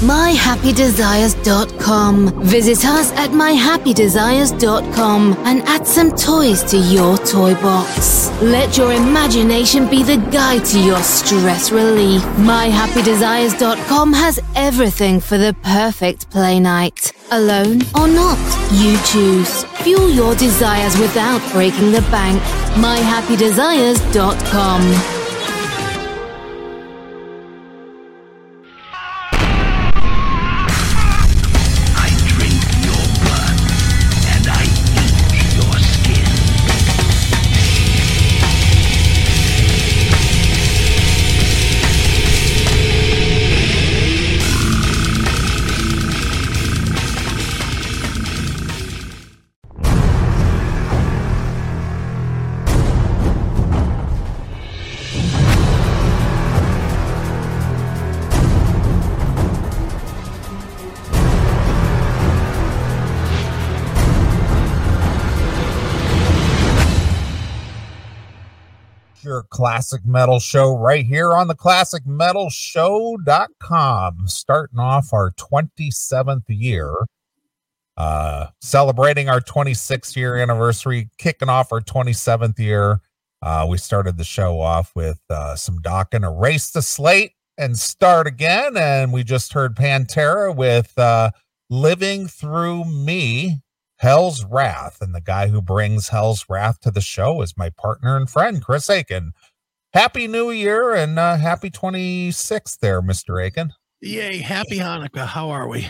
myhappydesires.com. Visit us at myhappydesires.com and add some toys to your toy box. Let your imagination be the guide to your stress relief. myhappydesires.com has everything for the perfect play night. Alone or not, you choose. Fuel your desires without breaking the bank. myhappydesires.com. classic metal show right here on the classic metal classicmetalshow.com starting off our 27th year uh celebrating our 26th year anniversary kicking off our 27th year uh we started the show off with uh some Dokken erase the slate and start again and we just heard pantera with uh living through me Hell's Wrath. And the guy who brings Hell's Wrath to the show is my partner and friend, Chris Aiken. Happy New Year and uh, happy 26th there, Mr. Aiken. Yay, happy Hanukkah. How are we?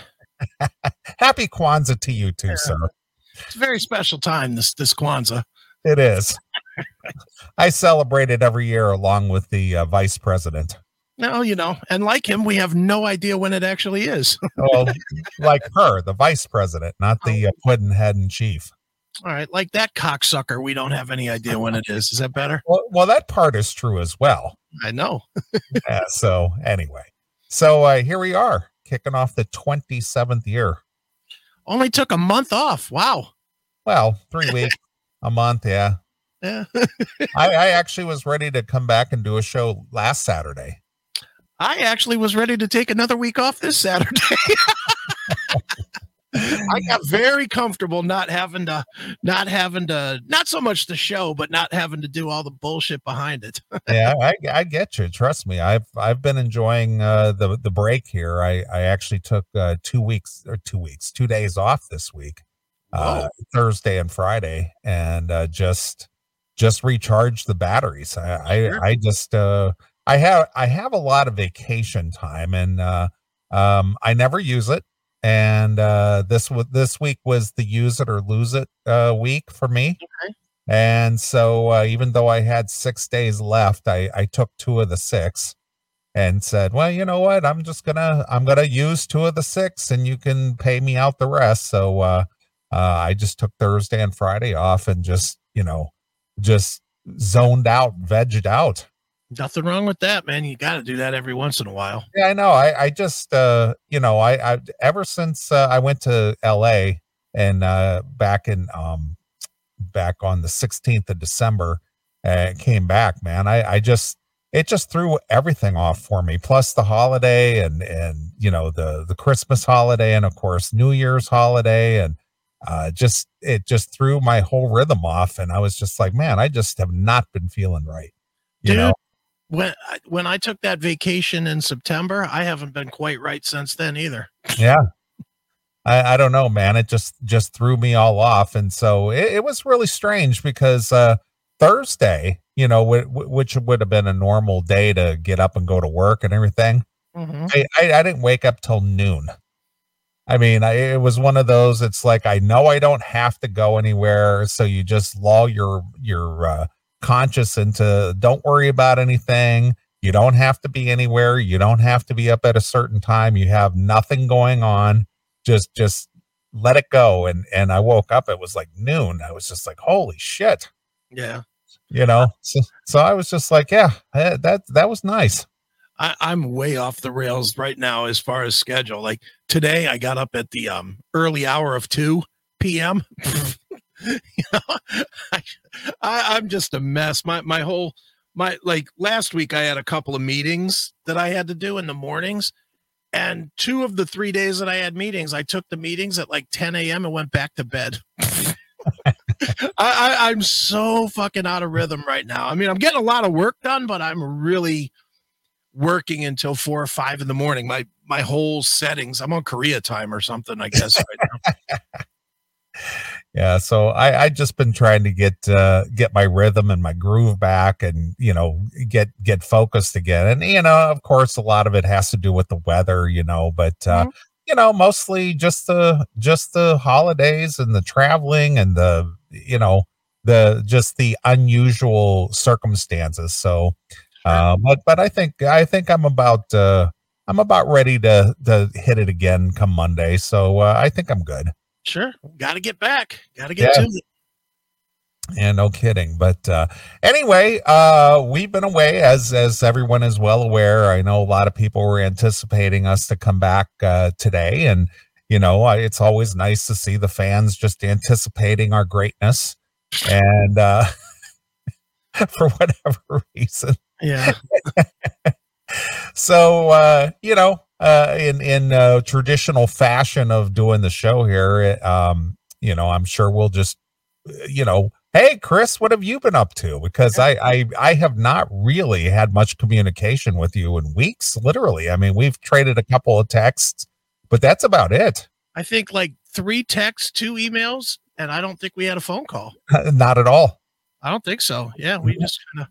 Happy Kwanzaa to you too, Yeah. sir. It's a very special time this this Kwanzaa. It is. I celebrate it every year along with the uh, vice president. No, you know, and like him, we have no idea when it actually is. Well, like her, the vice president, not the uh, pudding head in chief. All right, like that cocksucker, we don't have any idea when it is. Is that better? Well, well, that part is true as well. I know. Yeah, so anyway, so uh, here we are kicking off the 27th year. Only took a month off. Wow. Well, three weeks, a month. Yeah. Yeah. I, I actually was ready to come back and do a show last Saturday. I actually was ready to take another week off this Saturday. I got very comfortable not having to, not having to, not so much the show, but not having to do all the bullshit behind it. Yeah, I, I get you. Trust me. I've I've been enjoying uh, the the break here. I I actually took uh, two weeks or two weeks, two days off this week, uh, Thursday and Friday, and uh, just just recharged the batteries. I Sure. I, I just uh, I have I have a lot of vacation time, and uh, um, I never use it. And uh, this was this week was the use it or lose it uh, week for me. Okay. And so, uh, even though I had six days left, I, I took two of the six and said, well, you know what? I'm just gonna, I'm gonna use two of the six and you can pay me out the rest. So, uh, uh, I just took Thursday and Friday off and just, you know, just zoned out, vegged out. Nothing wrong with that, man. You got to do that every once in a while. Yeah, I know. I, I just, uh, you know, I, I, ever since uh, I went to LA and uh, back in, um, back on the 16th of December, uh, came back, man. I, I just, it just threw everything off for me. Plus the holiday and, and, you know, the, the Christmas holiday and of course New Year's holiday and, uh, just, it just threw my whole rhythm off. And I was just like, man, I just have not been feeling right. You Dude, know? When I, when I took that vacation in September, I haven't been quite right since then either. yeah I, I don't know man it just just threw me all off and so it, it was really strange because uh thursday you know wh- wh- which would have been a normal day to get up and go to work and everything Mhm. I, I, I didn't wake up till noon i mean I, it was one of those it's like i know i don't have to go anywhere so you just lull your your uh conscious into don't worry about anything. You don't have to be anywhere. You don't have to be up at a certain time. You have nothing going on. Just just let it go. And and i woke up it was like noon. I was just like holy shit. Yeah. you know? So, so i was just like yeah that that was nice. I, I'm way off the rails right now as far as schedule. Like today, I got up at the um, early hour of 2 p.m. you know, I, I'm just a mess. My my whole my like last week, I had a couple of meetings that I had to do in the mornings, And two of the three days that I had meetings, I took the meetings at like 10 a.m. and went back to bed. I, I'm so fucking out of rhythm right now. I mean, I'm getting a lot of work done, but I'm really working until four or five in the morning. My my whole settings. I'm on Korea time or something, I guess. Right now. Yeah so i i just been trying to get uh get my rhythm and my groove back and you know get get focused again. And you know of course a lot of it has to do with the weather you know but uh Mhm. you know mostly just the just the holidays and the traveling and the you know the just the unusual circumstances. So uh but but i think i think i'm about uh i'm about ready to to hit it again come monday. So uh, i think i'm good Sure, got to get back. Got to get Yeah. to it. Yeah, no kidding. But uh anyway, uh we've been away as as everyone is well aware. I know a lot of people were anticipating us to come back uh today and you know, I, it's always nice to see the fans just anticipating our greatness and uh for whatever reason. Yeah, So uh you know, uh in in uh traditional fashion of doing the show here, um you know, I'm sure we'll just you know, hey Chris, what have you been up to? Because I I I have not really had much communication with you in weeks, literally. I mean, we've traded a couple of texts, but that's about it. I think like three texts, two emails, and I don't think we had a phone call. not at all. I don't think so. Yeah, we just kind of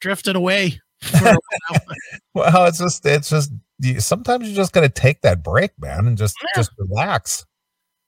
drifted away. For a while. Well, it's just it's just sometimes you just got to take that break, man, and just Yeah. just relax.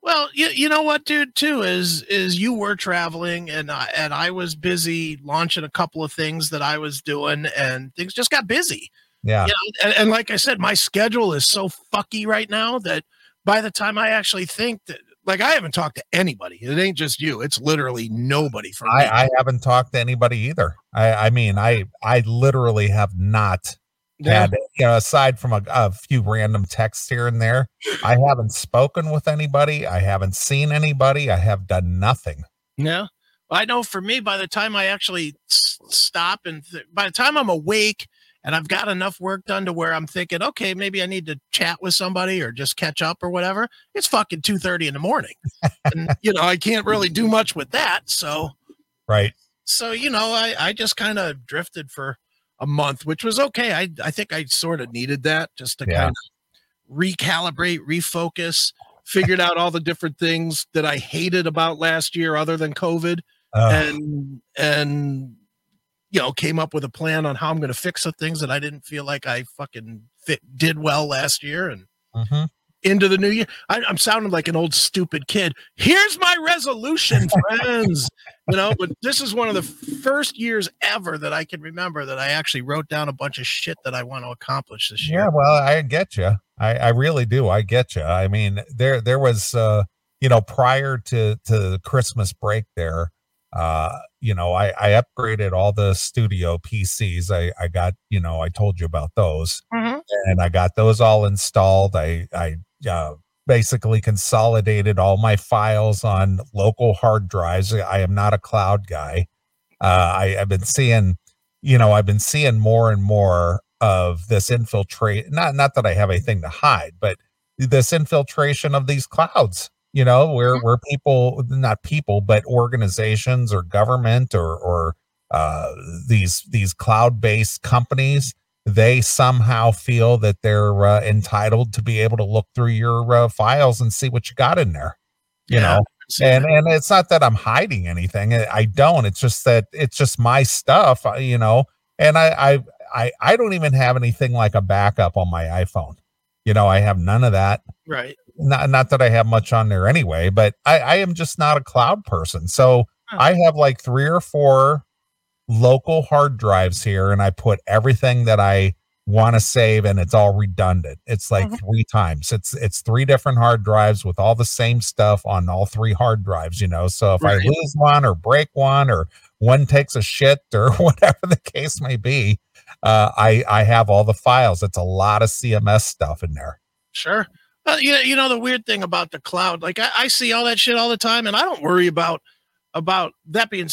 well, you, you know what, dude? Too is is you were traveling and I, and I was busy launching a couple of things that I was doing, and things just got busy. Yeah. you know, and, and like I said, my schedule is so fucky right now that by the time I actually think that, like, I haven't talked to anybody. It ain't just you. It's literally nobody me. I, I haven't talked to anybody either. I, I mean, I I literally have not Yeah. had, you know, aside from a, a few random texts here and there, I haven't spoken with anybody. I haven't seen anybody. I have done nothing. Yeah. I know for me, by the time I actually s- stop and th- by the time I'm awake and I've got enough work done to where I'm thinking, okay, maybe I need to chat with somebody or just catch up or whatever, it's fucking 2.30 in the morning. and, you know, I can't really do much with that. So, Right. so, you know, I, I just kind of drifted for a month, which was okay. I, I think I sort of needed that just to Yeah. kind of recalibrate, refocus, figured out all the different things that I hated about last year other than COVID and and you know came up with a plan on how I'm going to fix the things that I didn't feel like I fucking fit, did well last year and mhm. Into the new year. I, I'm sounding like an old stupid kid. Here's my resolution, friends. you know, but this is one of the first years ever that I can remember that I actually wrote down a bunch of shit that I want to accomplish this year. Yeah, well, I get you. I, I really do. I get you. I mean, there there was uh, you know, prior to to the Christmas break there, uh, you know, I I upgraded all the studio PCs. I I got, you know, I told you about those. Mhm. and I got those all installed. I I uh, basically consolidated all my files on local hard drives. I am not a cloud guy. Uh, I, I've been seeing, you know, I've been seeing more and more of this infiltrate. Not not that I have anything to hide, but this infiltration of these clouds. You know, where where people, not people, but organizations or government or or uh, these these cloud based companies they somehow feel that they're uh, entitled to be able to look through your uh, files and see what you got in there you Yeah, know and and it's not that i'm hiding anything i I don't it's just that it's just my stuff uh, you know and I, I i i don't even have anything like a backup on my iphone you know i have none of that right. not not that I have much on there anyway, but I, I am just not a cloud person. So Huh. I have like three or four local hard drives here, and I put everything that I want to save, and it's all redundant. It's like Mhm. three times. It's it's three different hard drives with all the same stuff on all three hard drives. You know, so if I lose one or break one or one takes a shit or whatever the case may be, uh, I I have all the files. It's a lot of CMS stuff in there. Sure. Well, you know, you know the weird thing about the cloud, like I, I see all that shit all the time, and I don't worry about about that being.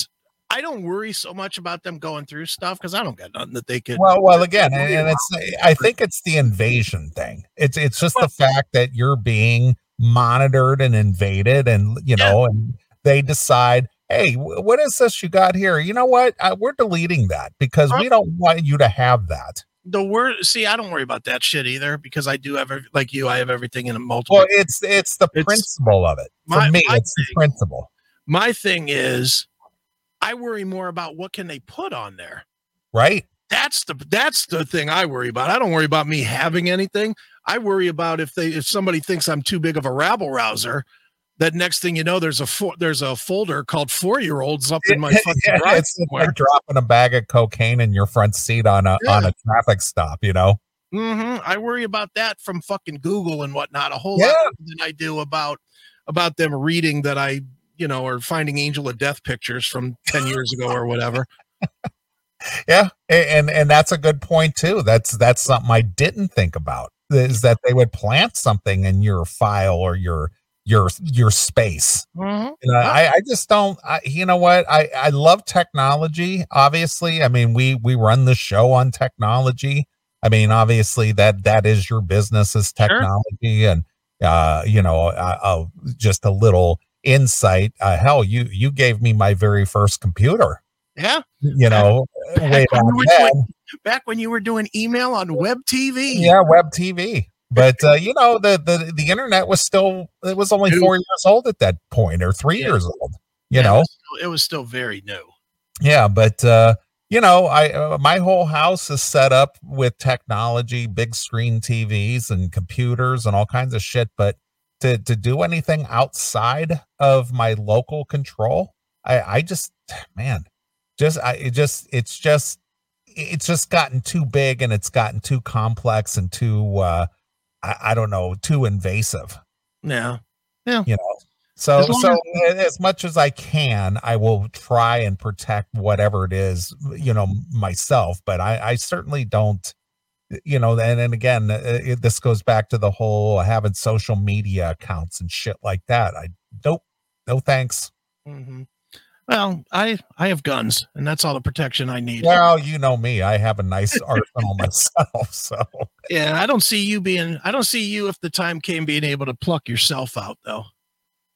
I don't worry so much about them going through stuff because I don't got nothing that they could. Well, well, again, and, and it's I think it's the invasion thing. It's it's just the fact that you're being monitored and invaded, and you Yeah. know, and they decide, hey, what is this you got here? You know what? Uh, we're deleting that because we don't want you to have that. the word. See, I don't worry about that shit either because I do have like you. I have everything in a multiple. Well, it's it's the It's- principle of it. For My- me, my it's the principle, My thing is, I worry more about what can they put on there. right? That's the that's the thing I worry about. I don't worry about me having anything. I worry about if they if somebody thinks I'm too big of a rabble rouser. That next thing you know, there's a fo- there's a folder called four year olds up in my fucking Yeah, drive it's somewhere. like dropping a bag of cocaine in your front seat on a on a traffic stop. You know. Mm-hmm. I worry about that from fucking Google and whatnot a whole Yeah. lot more than I do about about them reading that I you know or finding Angel of Death pictures from ten years ago or whatever. Yeah, and and that's a good point too. That's that's something I didn't think about is that they would plant something in your file or your your your space. Mhm. You know, I I just don't. I, you know what? I I love technology. Obviously, I mean we we run the show on technology. I mean, obviously that that is your business is Sure. technology, and uh, you know, uh, uh, just a little insight. Uh, hell, you you gave me my very first computer. Yeah, You know, way Back when you were doing- back when you were doing email on Web TV. yeah web tv but uh, you know the, the the internet was still it was only New. four years old at that point or three Yeah. years old Yeah, you it know was still- it was still very new. yeah but uh you know i uh, my whole house is set up with technology big screen tvs and computers and all kinds of shit but to to do anything outside of my local control. I i just man just i it just it's just it's just gotten too big and it's gotten too complex and too uh I, I don't know too invasive. Yeah, Yeah. you know? So As so a- as much as i can i will try and protect whatever it is you know myself but i i certainly don't you know and and again uh, it, this goes back to the whole having social media accounts and shit like that i don't no thanks hmm Well, I I have guns, and that's all the protection I need. well you know me i have a nice arsenal myself so Yeah, I don't see you being. I don't see you if the time came being able to pluck yourself out though.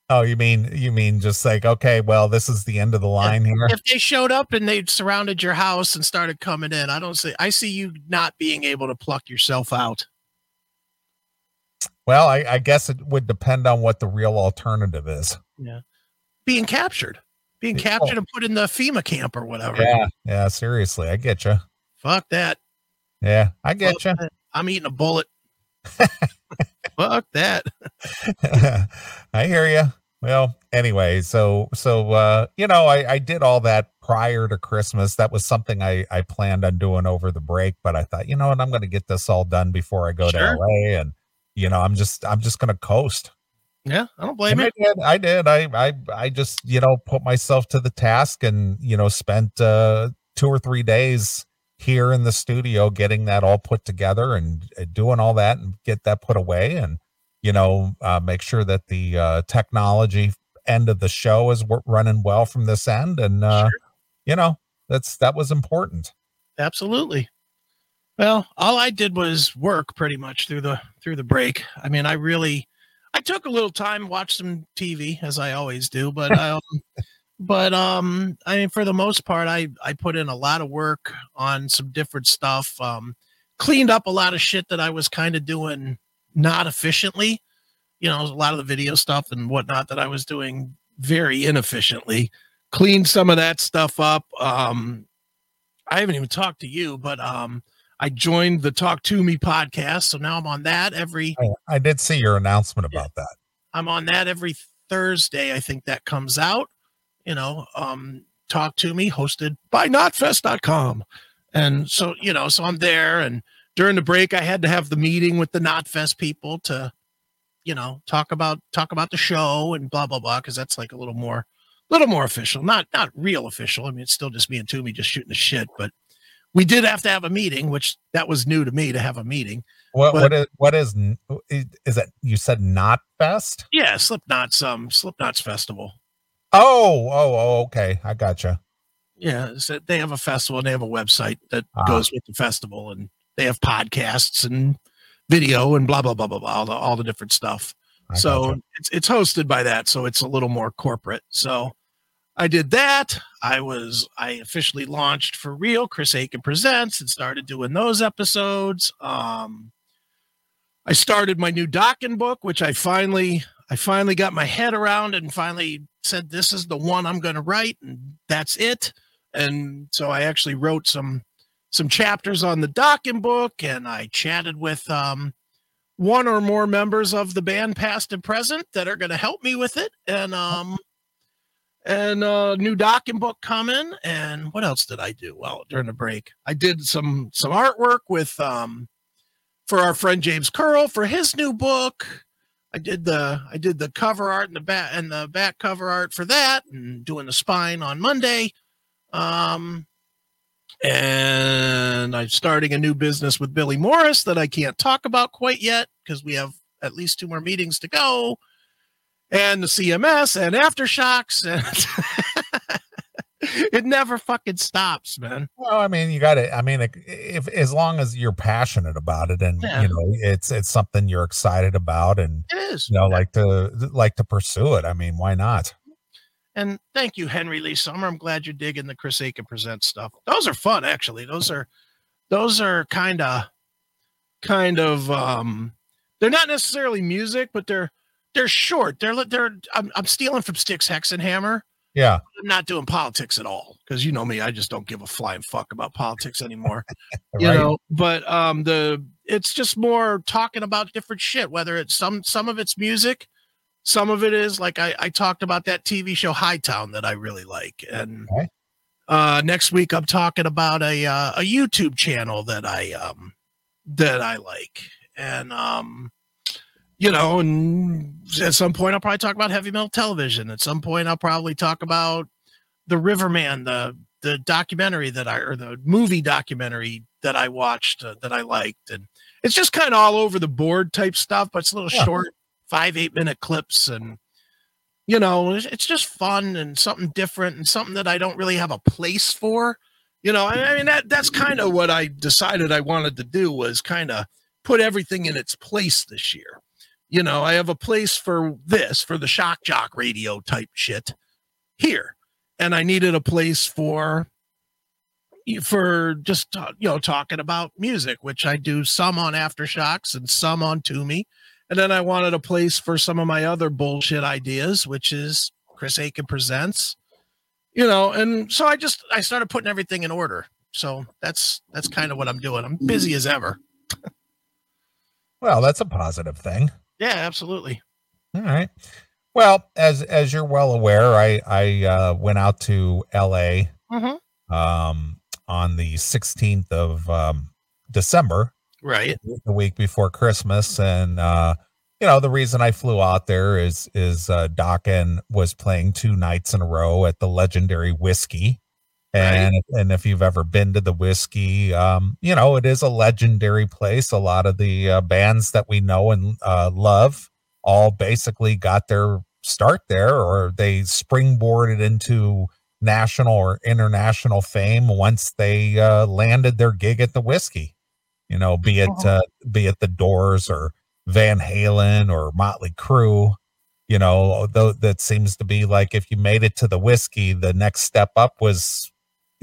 Oh you mean you mean just like okay well this is the end of the line here If they showed up and they surrounded your house and started coming in, I don't see. I see you not being able to pluck yourself out. well I, I guess it would depend on what the real alternative is Yeah, Being captured, being captured oh. and put in the FEMA camp or whatever. yeah yeah seriously i get you Fuck that. yeah i get Fuck you that. I'm eating a bullet. Fuck that. I hear you. Well, anyway, so so uh, you know, I I did all that prior to Christmas. That was something I I planned on doing over the break, but I thought, you know what, I'm going to get this all done before I go Sure. to LA, and you know, I'm just I'm just going to coast. Yeah, I don't blame And you. I did. I did. I I I just you know put myself to the task, and you know spent uh, two or three days here in the studio getting that all put together and uh, doing all that and get that put away and you know uh, make sure that the uh, technology end of the show is w- running well from this end and uh, Sure. you know that's that was important Absolutely. Well, all I did was work pretty much through the through the break. I mean, I really I took a little time, watched some TV as I always do, but um but um I mean for the most part I I put in a lot of work on some different stuff. Um cleaned up a lot of shit that I was kind of doing not efficiently. You know, a lot of the video stuff and whatnot that I was doing very inefficiently. Cleaned some of that stuff up. Um I haven't even talked to you, but um, I joined the Talk Toomey podcast, so now I'm on that every. I, I did see your announcement about that I'm on that every Thursday. I think that comes out. You know, um, Talk Toomey, hosted by Knotfest.com, and so you know, so I'm there. And during the break, I had to have the meeting with the NotFest people to, you know, talk about talk about the show and blah blah blah, because that's like a little more, little more official, not not real official. I mean, it's still just me and Toomey just shooting the shit, but we did have to have a meeting, which that was new to me to have a meeting. what But- what is what is is that you said not fest Yeah, Slipknot's um Slipknot's festival. Oh oh oh okay i gotcha Yeah, so they have a festival and they have a website that Ah. goes with the festival, and they have podcasts and video and blah blah blah blah blah, all the, all the different stuff. I so gotcha. it's it's hosted by that, so it's a little more corporate. So I did that. I was I officially launched for real. Chris Aiken presents and started doing those episodes. Um, I started my new Dokken book, which I finally I finally got my head around and finally said this is the one I'm going to write, and that's it. And so I actually wrote some some chapters on the Dokken book, and I chatted with um, one or more members of the band, past and present, that are going to help me with it. And um, and uh, new docking book coming. And what else did I do? Well, during the break, I did some some artwork with um for our friend James Curl for his new book. I did the I did the cover art and the back and the back cover art for that, and doing the spine on Monday. Um, and I'm starting a new business with Billy Morris that I can't talk about quite yet because we have at least two more meetings to go, and the CMS and aftershocks, and it never fucking stops, man. Well, I mean, you got to. I mean, if, as long as you're passionate about it, and Yeah. you know, it's it's something you're excited about, and It is. you know, like to like to pursue it. I mean, why not? And thank you, Henry Lee Summer. I'm glad you're digging the Chris Aiken present stuff. Those are fun, actually. Those are those are kind of kind of um they're not necessarily music, but they're they're short. They're they're I'm, I'm stealing from Styx Hexenhammer. Yeah, I'm not doing politics at all because you know me, I just don't give a flying fuck about politics anymore. you know but um the it's just more talking about different shit whether it's some some of it's music some of it is like i i talked about that tv show hightown that i really like and Okay. uh next week i'm talking about a uh, a youtube channel that i um that i like and um you know and at some point i'll probably talk about heavy metal television at some point i'll probably talk about the riverman the the documentary that I or the movie documentary that I watched uh, that I liked, and it's just kind of all over the board type stuff, but it's a little Yeah. short, five eight minute clips, and you know, it's, it's just fun and something different and something that I don't really have a place for. You know, I I mean that that's kind of what I decided I wanted to do was kind of put everything in its place this year. You know, I have a place for this for the shock jock radio type shit here and I needed a place for for just uh, you know talking about music, which I do some on Aftershocks and some on Toomey, and then I wanted a place for some of my other bullshit ideas, which is Chris Aiken presents, you know, and so I just I started putting everything in order. So that's that's kind of what I'm doing. I'm busy as ever. Well, that's a positive thing. Yeah, absolutely. All right. Well, as as you're well aware, I I uh, went out to L.A. Mhm. Um, on the 16th of um, December, Right. the week before Christmas, and uh, you know the reason I flew out there is is uh, Dokken was playing two nights in a row at the legendary Whisky. And and if you've ever been to the whisky, um, you know it is a legendary place. A lot of the uh, bands that we know and uh, love all basically got their start there, or they springboarded into national or international fame once they uh, landed their gig at the whisky. You know, be it uh, be it the Doors or Van Halen or Motley Crue. You know, though that seems to be like if you made it to the whisky, the next step up was,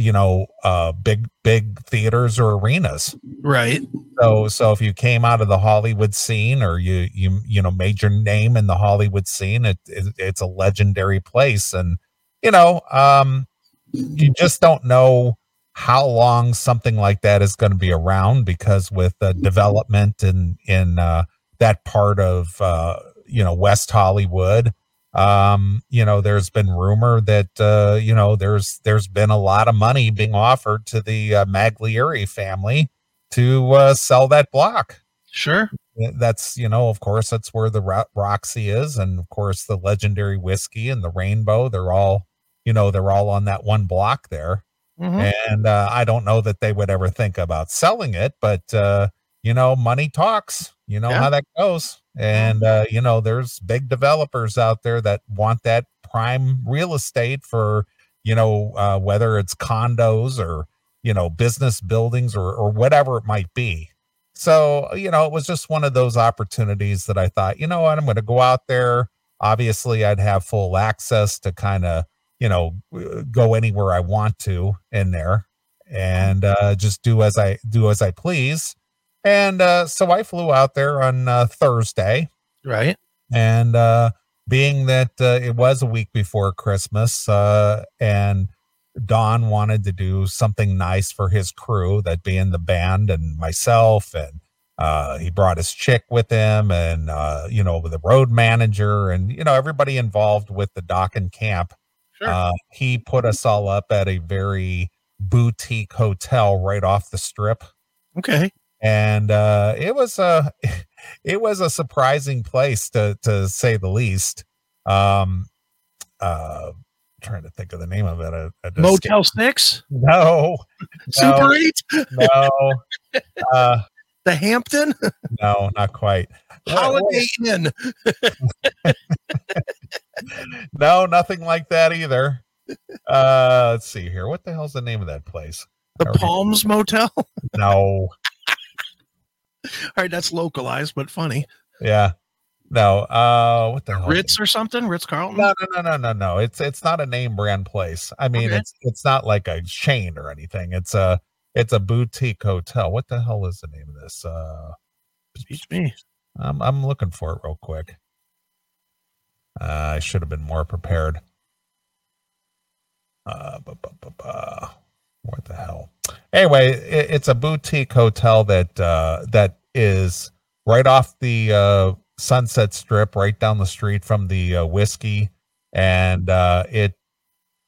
you know, uh, big big theaters or arenas. Right. So so if you came out of the Hollywood scene or you you you know made your name in the Hollywood scene, it, it it's a legendary place, and you know um, you just don't know how long something like that is going to be around because with the development in in uh, that part of uh, you know West Hollywood, um, you know there's been rumor that uh, you know there's there's been a lot of money being offered to the uh, Maglieri family to uh, sell that block. Sure. That's you know, of course, that's where the Ro- Roxy is, and of course, the legendary whisky and the Rainbow. They're all you know, they're all on that one block there. Mhm. And uh, I don't know that they would ever think about selling it, but uh, you know, money talks. You know Yeah. how that goes. And uh, you know, there's big developers out there that want that prime real estate for you know, uh, whether it's condos or, you know, business buildings or, or whatever it might be. So, you know, it was just one of those opportunities that I thought, you know what, I'm going to go out there. Obviously, I'd have full access to kind of, you know, go anywhere I want to in there and uh, just do as I do as I please. And uh, so I flew out there on uh, Thursday, Right. and uh, being that uh, it was a week before Christmas, uh, and Don wanted to do something nice for his crew, that being the band and myself, and uh, he brought his chick with him, and uh, you know with the road manager, and you know everybody involved with the Dokken camp. Sure. Uh, he put us all up at a very boutique hotel right off the strip okay. And uh it was a it was a surprising place to to say the least. Um uh trying to think of the name of it. I, I Motel Six, no. Super Eight, no. Uh the Hampton, no not quite. Holiday Inn. no nothing like that either. Uh let's see here. What the hell's the name of that place? The Palms Motel. No right, that's localized but funny. yeah no uh what the hell Ritz or something. Ritz Carlton. No, no, no, no, no, no. It's it's not a name brand place. I mean, Okay. it's it's not like a chain or anything. It's a it's a boutique hotel. What the hell is the name of this? Uh, Beats me. I'm I'm looking for it real quick. Uh, I should have been more prepared. Uh, bu- bu- bu- what the hell? Anyway, it, it's a boutique hotel that uh, that is right off the uh, Sunset Strip, right down the street from the uh, whisky, and uh, it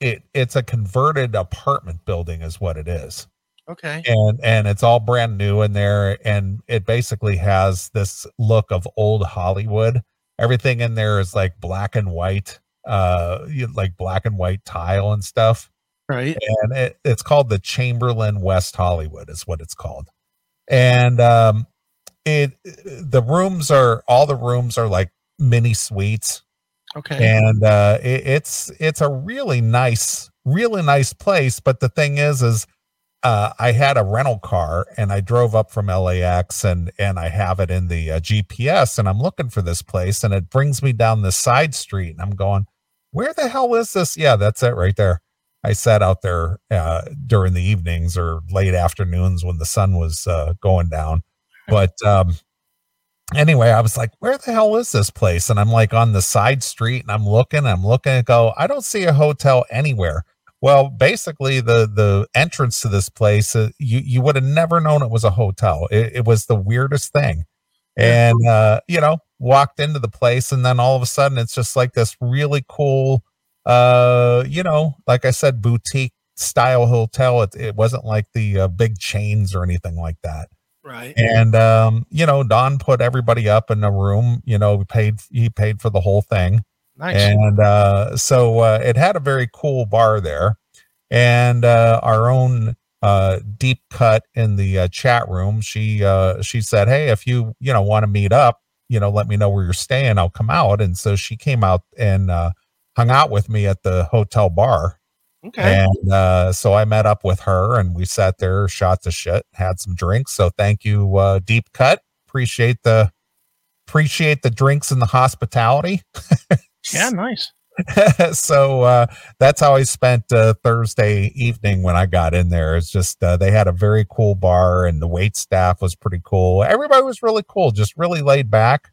it it's a converted apartment building, is what it is. Okay. and and it's all brand new in there. And it basically has this look of old hollywood. Everything in there is like black and white uh like black and white tile and stuff Right. and it, it's called the chamberlain west hollywood is what it's called. And um it the rooms are all the rooms are like mini suites. Okay. and uh it, it's it's a really nice really nice place. But the thing is is uh i had a rental car and i drove up from lax and and i have it in the uh, gps and i'm looking for this place and it brings me down this side street and i'm going where the hell is this? Yeah that's it right there i sat out there uh during the evenings or late afternoons when the sun was uh going down but um anyway, I was like, where the hell is this place? And I'm like on the side street and I'm looking, I'm looking and go, I don't see a hotel anywhere. Well, basically the the entrance to this place, uh, you you would have never known it was a hotel. It, it was the weirdest thing. And uh, you know, walked into the place and then all of a sudden it's just like this really cool uh, you know, like I said boutique style hotel. It it wasn't like the uh, big chains or anything like that right. and um you know don put everybody up in a room you know we paid he paid for the whole thing Nice. and uh so uh it had a very cool bar there and uh our own uh deep cut in the uh, chat room she uh she said hey if you you know want to meet up you know let me know where you're staying i'll come out and so she came out and uh hung out with me at the hotel bar okay. and uh, so I met up with her and we sat there, shot the shit, had some drinks. So thank you, uh, Deep Cut. Appreciate the appreciate the drinks and the hospitality. yeah. Nice. so uh, that's how I spent uh, Thursday evening when I got in there. It's just uh, they had a very cool bar and the wait staff was pretty cool. Everybody was really cool, just really laid back.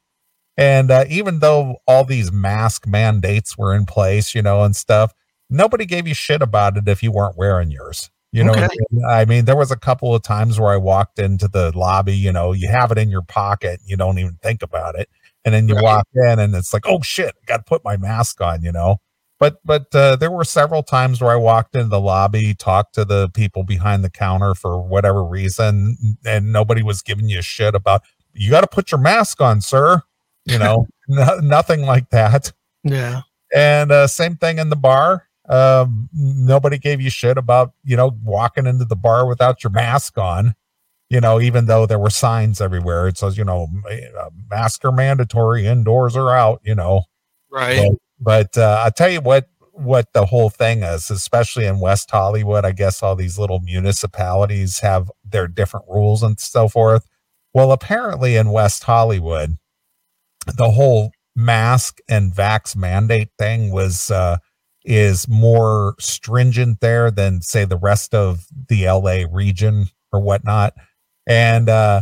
And uh, even though all these mask mandates were in place, you know, and stuff, nobody gave you shit about it if you weren't wearing yours. You know, I Okay. mean? I mean, there was a couple of times where I walked into the lobby, you know, you have it in your pocket, you don't even think about it. And then you Right. walk in and it's like, oh shit, got to put my mask on, you know. But but uh, there were several times where I walked into the lobby, talked to the people behind the counter for whatever reason, and nobody was giving you shit about you got to put your mask on, sir. You know, no, nothing like that. Yeah. And uh, same thing in the bar. Um, nobody gave you shit about you know walking into the bar without your mask on. You know, even though there were signs everywhere, it says you know uh, mask are mandatory, indoors or out. You know, Right. but uh, I tell you what, what the whole thing is, especially in West Hollywood. I guess all these little municipalities have their different rules and so forth. Well, apparently in West Hollywood, the whole mask and vax mandate thing was uh, is more stringent there than say the rest of the LA region or whatnot. And uh,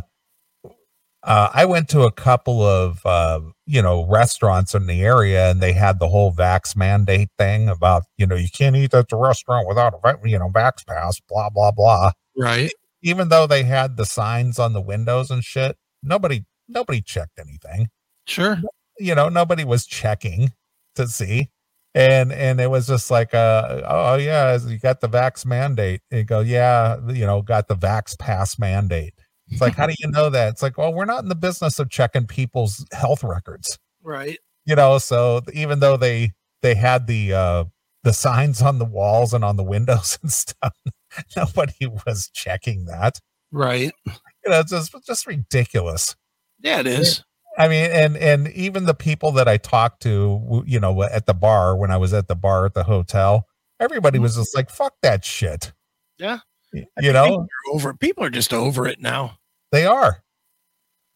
uh, I went to a couple of uh, you know restaurants in the area, and they had the whole vax mandate thing about you know you can't eat at the restaurant without a you know vax pass, blah blah blah. Right. Even though they had the signs on the windows and shit, nobody nobody checked anything Sure. you know nobody was checking to see and and it was just like uh oh yeah you got the vax mandate and you go yeah you know got the vax pass mandate it's like how do you know that it's like well we're not in the business of checking people's health records Right. you know so even though they they had the uh the signs on the walls and on the windows and stuff nobody was checking that Right. you know it's just, just ridiculous Yeah, it is. I mean, and and even the people that I talked to, you know, at the bar when I was at the bar at the hotel, everybody was just like, "Fuck that shit." Yeah. You think know, people are over people are just over it now. they are,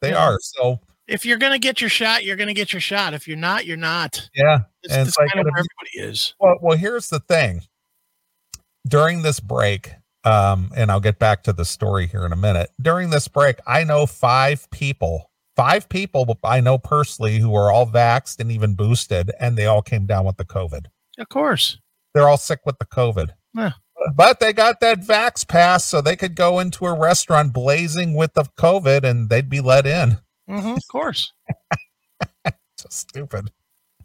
they Yeah. are. So If you're gonna get your shot, you're gonna get your shot. If you're not, you're not. yeah. It's, And it's like, kind of where everybody is. Well, well, here's the thing. During this break, um, and I'll get back to the story here in a minute. During this break, I know five people, five people I know personally who are all vaxxed and even boosted, and they all came down with the COVID. Of course. they're all sick with the COVID. Yeah. But they got that vax pass so they could go into a restaurant blazing with the COVID and they'd be let in. Mhm, of course. So stupid.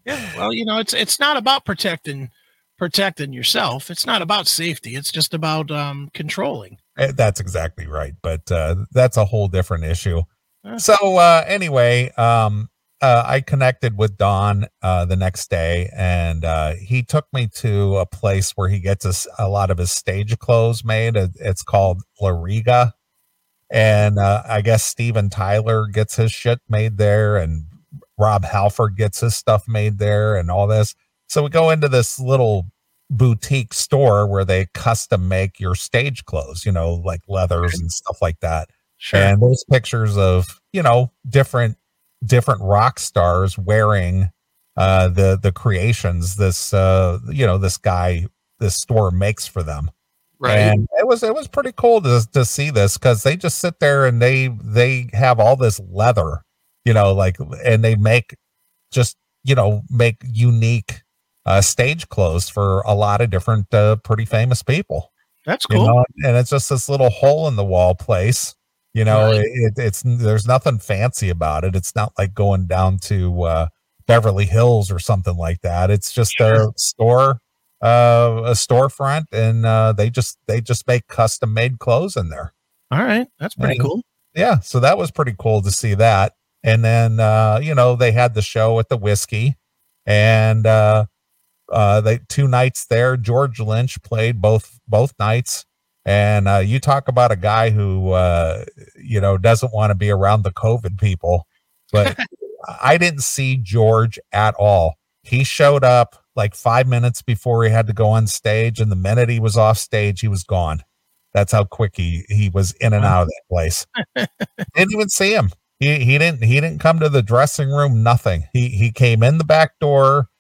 Yeah. Well, you know, it's it's not about protecting protecting yourself. It's not about safety. It's just about um controlling. Eh, That's exactly right. But uh, that's a whole different issue. So uh, anyway, um, uh, I connected with Don uh, the next day, and uh, he took me to a place where he gets us a lot of his stage clothes made. It's called La Riga, and uh, I guess Steven Tyler gets his shit made there, and Rob Halford gets his stuff made there, and all this. So we go into this little boutique store where they custom make your stage clothes, you know, like leathers and stuff like that Sure. and there's pictures of you know different different rock stars wearing uh the the creations this uh you know this guy this store makes for them right. and it was it was pretty cool to to see this because they just sit there and they they have all this leather you know like and they make just you know make unique uh stage clothes for a lot of different uh pretty famous people That's you cool. know, and it's just this little hole in the wall place. You know, Right. it, it's there's nothing fancy about it. It's not like going down to uh, Beverly Hills or something like that. It's just a store, uh, a storefront, and uh, they just they just make custom made clothes in there. All right. That's pretty Yeah. cool. Yeah, so that was pretty cool to see that. And then uh, you know they had the show at the whisky, and uh, uh, they two nights there. George Lynch played both both nights, and uh, you talk about a guy who uh, you know doesn't want to be around the COVID people, but I didn't see George at all. He showed up like five minutes before he had to go on stage, and the minute he was off stage, he was gone. That's how quick he he was in and out of that place. didn't even see him. He he didn't he didn't come to the dressing room. Nothing. He he came in the back door,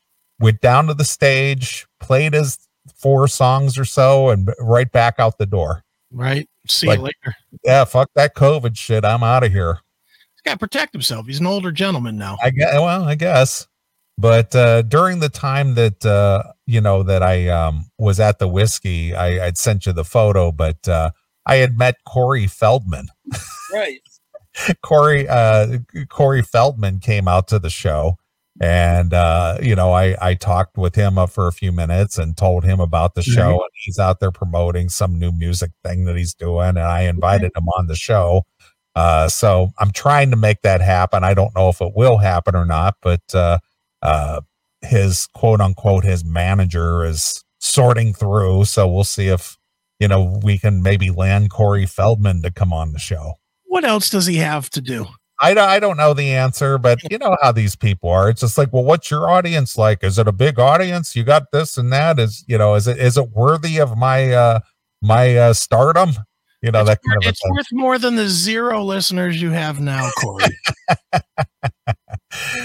went down to the stage, played his four songs or so, and right back out the door. Right. See Like- you later. Yeah, fuck that COVID shit. I'm out of here. He's got to protect himself. He's an older gentleman now. I guess. Well, I guess. But uh, during the time that uh, you know that I um, was at the whisky, I, I'd sent you the photo, but uh, I had met Corey Feldman. Right. Corey uh, Corey Feldman came out to the show, and uh, you know I I talked with him uh, for a few minutes and told him about the show, and he's out there promoting some new music thing that he's doing, and I invited him on the show. Uh, so I'm trying to make that happen. I don't know if it will happen or not, but uh, uh, his quote unquote his manager is sorting through, so we'll see if you know we can maybe land Corey Feldman to come on the show. What else does he have to do? I, don't- I don't know the answer, but you know how these people are. It's just like, well, what's your audience like? Is it a big audience? You got this and that. Is you know, is it is it worthy of my uh my uh stardom? You know it's that kind worth, of it's thing. worth more than the zero listeners you have now, Corey.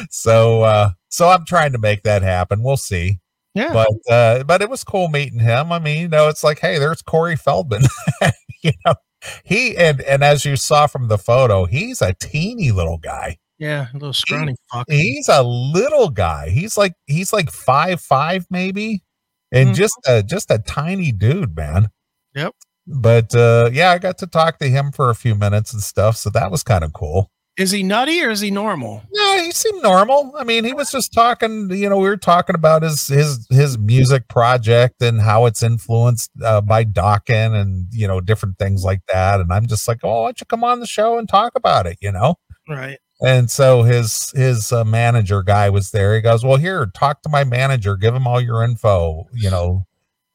So uh so I'm trying to make that happen. We'll see. Yeah. But uh but it was cool meeting him. I mean, you know, it's like, hey, there's Corey Feldman. you know, he and and as you saw from the photo, he's a teeny little guy. yeah, a little scrawny fuck. He's a little guy. He's like he's like five five maybe, and Mhm. just a just a tiny dude, man. Yep. But uh yeah, I got to talk to him for a few minutes and stuff, so that was kind of cool. Is he nutty or is he normal? No, he seemed normal. I mean, he was just talking. You know, we were talking about his his his music project and how it's influenced uh, by Dokken and you know different things like that. And I'm just like, oh, why don't you come on the show and talk about it? You know. Right. And so his his uh, manager guy was there. He goes, "Well, here, talk to my manager. Give him all your info. You know,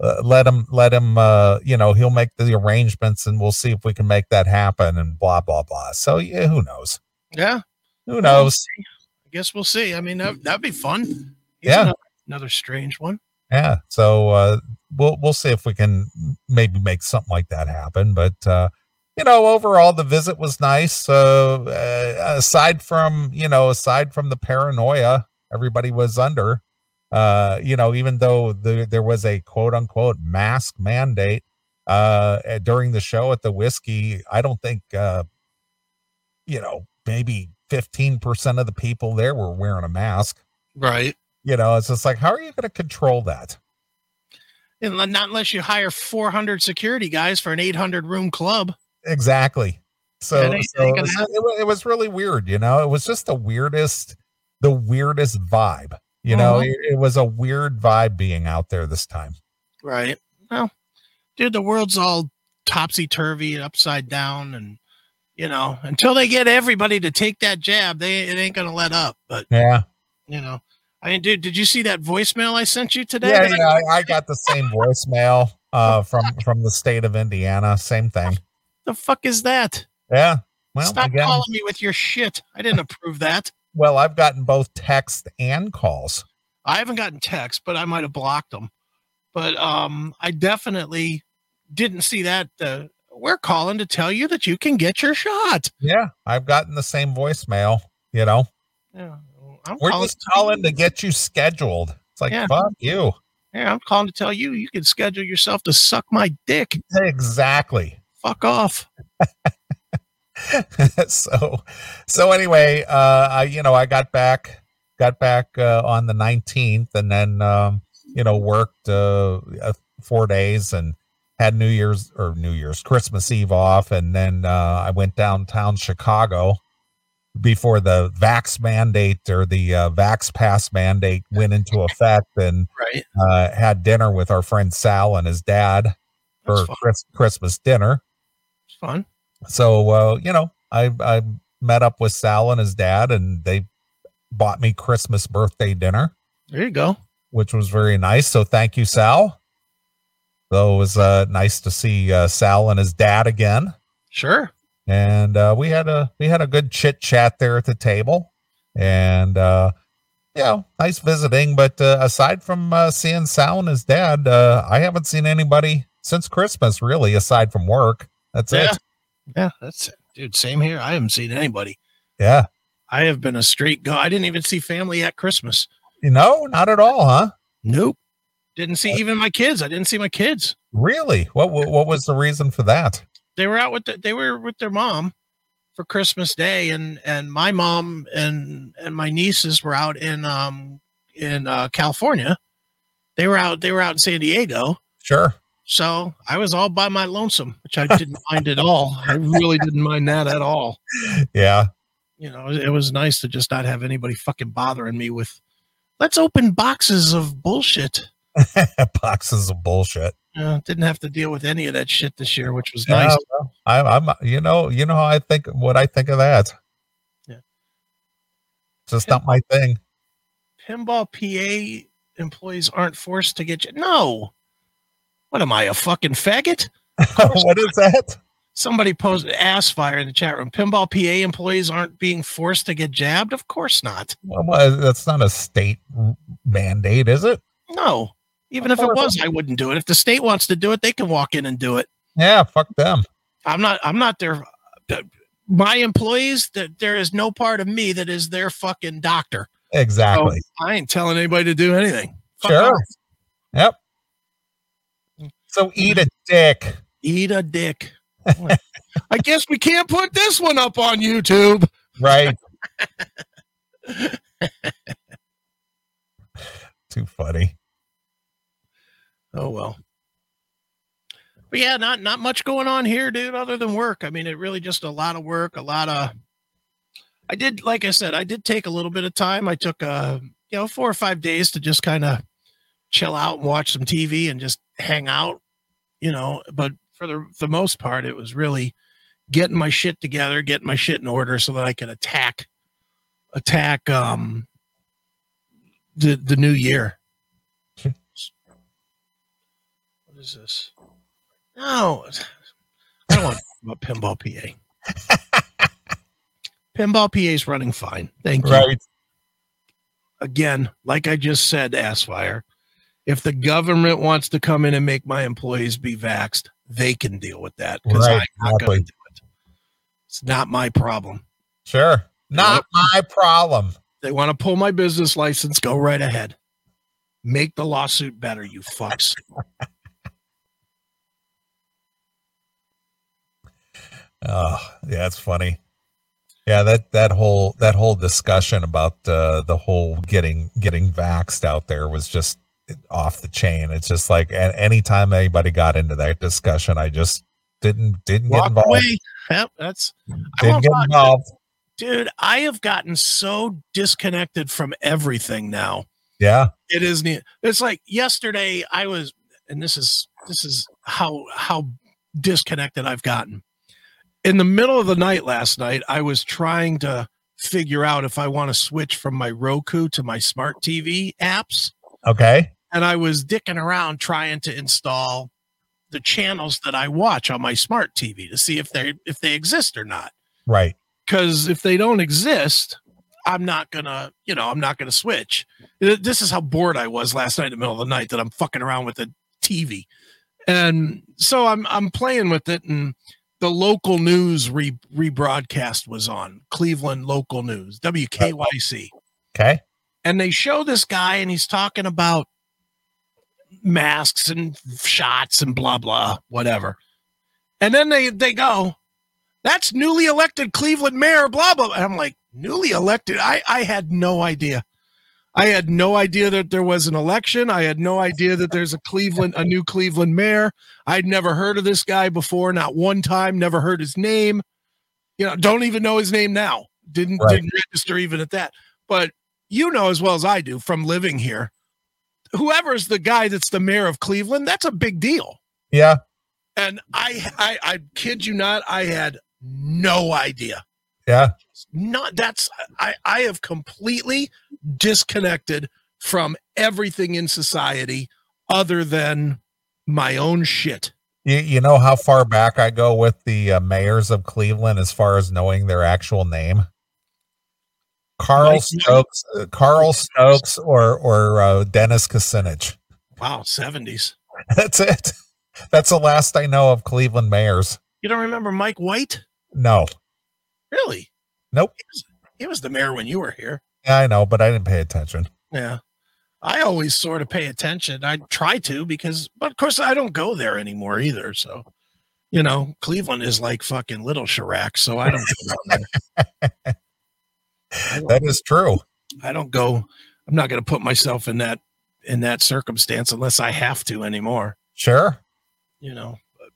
uh, let him let him. Uh, you know, he'll make the arrangements, and we'll see if we can make that happen." And blah blah blah. So yeah, who knows? Yeah. Who knows? I guess we'll see. I mean, that, that'd be fun. He's Yeah. Another, another strange one. Yeah. So uh, we'll we'll see if we can maybe make something like that happen. But uh, you know, overall the visit was nice. Uh, uh, aside from you know, aside from the paranoia everybody was under, uh, you know, even though the, there was a quote unquote mask mandate uh, during the show at the Whisky, I don't think uh, you know maybe fifteen percent of the people there were wearing a mask. Right. You know, it's just like, how are you going to control that? And not unless you hire 400 security guys for an 800 room club. Exactly. So, it so it, was, it it was really weird, you know. It was just the weirdest, the weirdest vibe. You know, Mhm. it, it was a weird vibe being out there this time. Right. Well, dude, the world's all topsy turvy and upside down. And, you know, until they get everybody to take that jab, they it ain't going to let up. But, Yeah, you know, I mean, dude, did you see that voicemail I sent you today? yeah, yeah. I, I got the same voicemail uh, from from the state of Indiana. Same thing. The fuck is that? Yeah. Well, Stop again, calling me with your shit. I didn't approve that. well, I've gotten both text and calls. I haven't gotten text, but I might have blocked them. But um, I definitely didn't see that. Uh, we're calling to tell you that you can get your shot. Yeah, I've gotten the same voicemail. You know, Yeah, I'm we're calling just calling to get you scheduled. It's like Yeah. fuck you. Yeah, I'm calling to tell you you can schedule yourself to suck my dick. Exactly. Fuck off. so so anyway uh i you know i got back got back uh, on the 19th and then um you know worked uh, uh four days and had new year's or new year's christmas eve off and then uh i went downtown chicago before the vax mandate or the uh, vax pass mandate went into effect and Right. uh had dinner with our friend sal and his dad for That's. Chris- christmas dinner It's fun. so uh, you know, I I met up with Sal and his dad, and they bought me Christmas birthday dinner, There you go. which was very nice. So thank you, Sal. So it was uh, nice to see uh, Sal and his dad again, Sure. and uh, we had a we had a good chit chat there at the table, and uh, you know, nice visiting. But uh, aside from uh, seeing Sal and his dad, uh, I haven't seen anybody since Christmas, really, aside from work. That's Yeah. it. Yeah, that's it. Dude, same here. I haven't seen anybody. Yeah. I have been a straight go. I didn't even see family at Christmas. You know, not at all, huh? Nope. Didn't see even my kids. I didn't see my kids. Really? What what, what was the reason for that? They were out with the, they were with their mom for Christmas Day, and and my mom and and my nieces were out in um in uh, California. They were out. They were out in San Diego. Sure. So I was all by my lonesome, which I didn't mind at all. I really didn't mind that at all. Yeah. You know, it was nice to just not have anybody fucking bothering me with, let's open boxes of bullshit. Boxes of bullshit. Didn't have to deal with any of that shit this year, which was Yeah, nice. I'm, I'm, you know, you know how I think what I think of that. Yeah. It's just not my thing. Pinball PA employees aren't forced to get you. No. What am I, a fucking faggot? what is that? Somebody posted Assfire in the chat room. Pinball PA employees aren't being forced to get jabbed. Of course not. Well, that's not a state mandate, is it? No. Even if it was, I wouldn't do it. If the state wants to do it, they can walk in and do it. Yeah, fuck them. I'm not. I'm not their. My employees. That there is no part of me that is their fucking doctor. So Exactly. I ain't telling anybody to do anything. Fuck Sure. off. Yep. So eat a dick. Eat a dick. I guess we can't put this one up on YouTube. Right. Too funny. Oh well. But yeah, not not much going on here, dude, other than work. I mean, it really just a lot of work, a lot of I did like I said, I did take a little bit of time. I took uh, you know, four or five days to just kind of chill out and watch some TV and just hang out, you know, but for the the most part it was really getting my shit together, getting my shit in order so that I could attack attack um the the new year. What is this? No, I don't want to talk about Pinball PA. Pinball PA is running fine. Thank you. Right. Again, like I just said, Assfire, if the government wants to come in and make my employees be vaxxed, they can deal with that because Right, I'm not going to do it. It's not my problem. Sure. Not my problem. They want to pull my business license, go right ahead. Make the lawsuit better, you fucks. Oh, yeah, that's funny. Yeah, that that whole that whole discussion about uh, the whole getting getting vaxxed out there was just off the chain. It's just like anytime anybody got into that discussion, I just didn't didn't get involved. away. Yep, that's Didn't get involved. dude. I have gotten so disconnected from everything now. Yeah. it is neat. It's like yesterday I was, and this is this is how how disconnected I've gotten. In the middle of the night last night, I was trying to figure out if I want to switch from my Roku to my smart TV apps, Okay. and I was dicking around trying to install the channels that I watch on my smart TV to see if they if they exist or not Right. because if they don't exist, I'm not gonna, you know, I'm not gonna switch. This is how bored I was last night in the middle of the night that I'm fucking around with the TV, and so I'm I'm playing with it, and the local news re rebroadcast was on Cleveland local news WKYC, Okay. and they show this guy, and he's talking about masks and shots and blah blah whatever, and then they they go, that's newly elected Cleveland mayor, blah blah. And I'm like, newly elected? I I had no idea. I had no idea that there was an election. I had no idea that there's a Cleveland, a new Cleveland mayor. I'd never heard of this guy before, not one time. Never heard his name. You know, don't even know his name now. Didn't Right. didn't register even at that. But you know as well as I do from living here, whoever's the guy that's the mayor of Cleveland, that's a big deal Yeah. and I, I I kid you not, I had no idea. Yeah. Not that's I I have completely disconnected from everything in society other than my own shit. You, you know how far back I go with the uh, mayors of Cleveland as far as knowing their actual name? Carl Mike- Stokes, uh, Carl Stokes, or or uh, Dennis Kucinich. Wow, 70s. That's it. That's the last I know of Cleveland mayors. You don't remember Mike White? No, Really? Nope. He was, he was the mayor when you were here. yeah, I know, but I didn't pay attention. Yeah. I always sort of pay attention. I try to because, but of course, I don't go there anymore either. So, you know, Cleveland is like fucking Little Chiraq. So I don't go down there. That is true. I don't go. I'm not going to put myself in that in that circumstance unless I have to anymore. Sure. You know, but,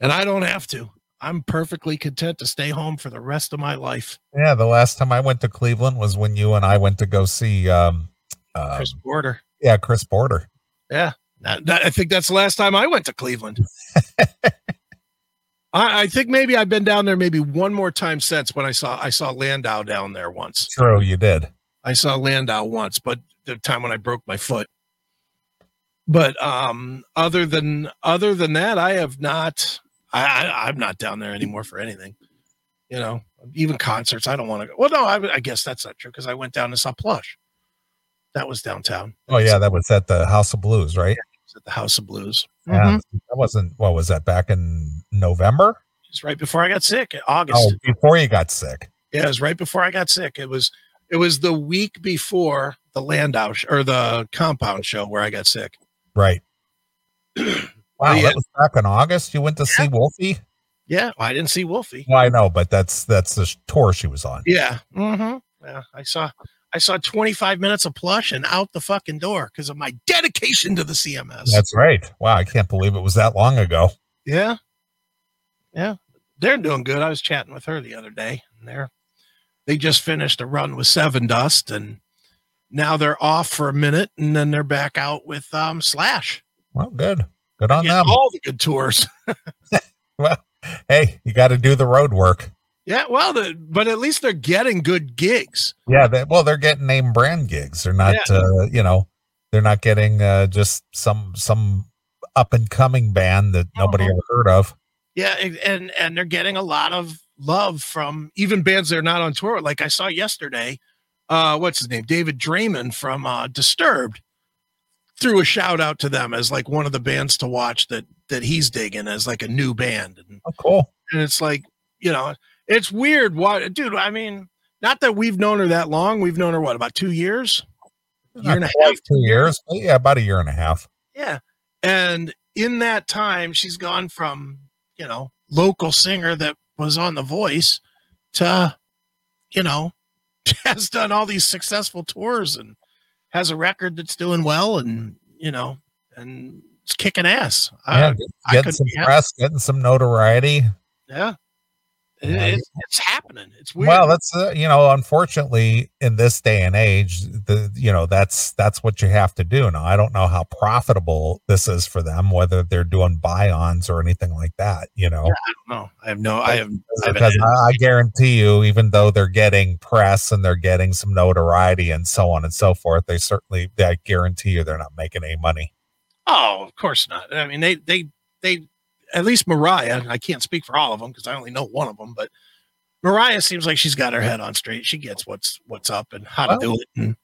and I don't have to. I'm perfectly content to stay home for the rest of my life. Yeah, the last time I went to Cleveland was when you and I went to go see um, um Chris Porter. yeah, Chris Porter. Yeah, that, that- I think that's the last time I went to Cleveland. I, I think maybe I've been down there maybe one more time since when I saw I saw Landau down there once. True, you did. I saw Landau once, but the time when I broke my foot. But um, other than other than that, I have not. I, I I'm not down there anymore for anything. You know, even concerts. I don't want to go. Well, no, I, I guess that's not true because I went down to saw Plush. That was downtown. Oh yeah, that was at the House of Blues, right? was at the House of Blues. Yeah, mm-hmm. that wasn't. What was that? Back in November? Just right before I got sick, August. Oh, before you got sick. Yeah, it was right before I got sick. It was it was the week before the Landau sh- or the Compound show where I got sick. Right. Wow, Yeah. that was back in August. You went to see Wolfie. Yeah, well, I didn't see Wolfie. Well, I know, but that's that's the tour she was on. Yeah. Mm-hmm. Yeah. I saw I saw 25 minutes of plush and out the fucking door because of my dedication to the CMS. That's right. Wow, I can't believe it was that long ago. yeah. Yeah. They're doing good. I was chatting with her the other day and they're they just finished a run with Sevendust and now they're off for a minute and then they're back out with um Slash. Well, good. Good on them. all the good tours. Well, hey, you got to do the road work. Yeah, well, the, but at least they're getting good gigs. Yeah, they, well, they're getting name brand gigs. They're not, Yeah. uh, you know, they're not getting uh, just some some up and coming band that nobody Uh-huh. ever heard of. Yeah, and- and and they're getting a lot of love from even bands that are not on tour. Like I saw yesterday, uh, what's his name, David Draiman from uh, Disturbed, threw a shout out to them as like one of the bands to watch that that he's digging as like a new band, and, Oh, cool. and it's like you know, it's weird. Why, dude? I mean, not that we've known her that long. We've known her what about two years, year and a half, two years. Yeah, about a year and a half. Yeah. And in that time, she's gone from, you know, local singer that was on The Voice to, you know, has done all these successful tours and has a record that's doing well and, you know, and it's kicking ass. Yeah, I getting couldn't some press, getting some notoriety. yeah. It- it's, it's happening. It's weird. Well, that's uh, you know, unfortunately, in this day and age, the you know that's that's what you have to do. Now, I don't know how profitable this is for them, whether they're doing buy-ons or anything like that. You know, no, I don't know. I have, no. I haven't because I, I guarantee you, even though they're getting press and they're getting some notoriety and so on and so forth, they certainly, I guarantee you, they're not making any money. Oh, of course not. I mean, they they they at least Moriah. I can't speak for all of them because I only know one of them, but Moriah seems like she's got her head on straight. She gets what's what's up and how to do it, and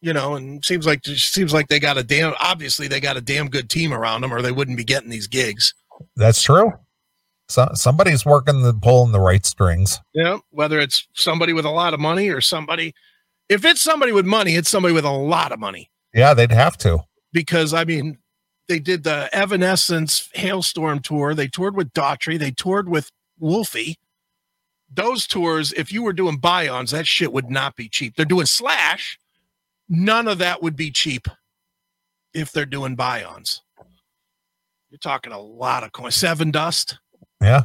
you know, and seems like seems like they got a damn. Obviously, they got a damn good team around them, or they wouldn't be getting these gigs. That's true. So somebody's working the pulling the right strings. Yeah, whether it's somebody with a lot of money or somebody. If it's somebody with money, it's somebody with a lot of money. Yeah, they'd have to. because I mean, they did the Evanescence Halestorm tour. They toured with Daughtry. They toured with Wolfie. Those tours, if you were doing buy-ons, that shit would not be cheap. They're doing Slash. None of that would be cheap if they're doing buy-ons. You're talking a lot of coins. Sevendust. Yeah.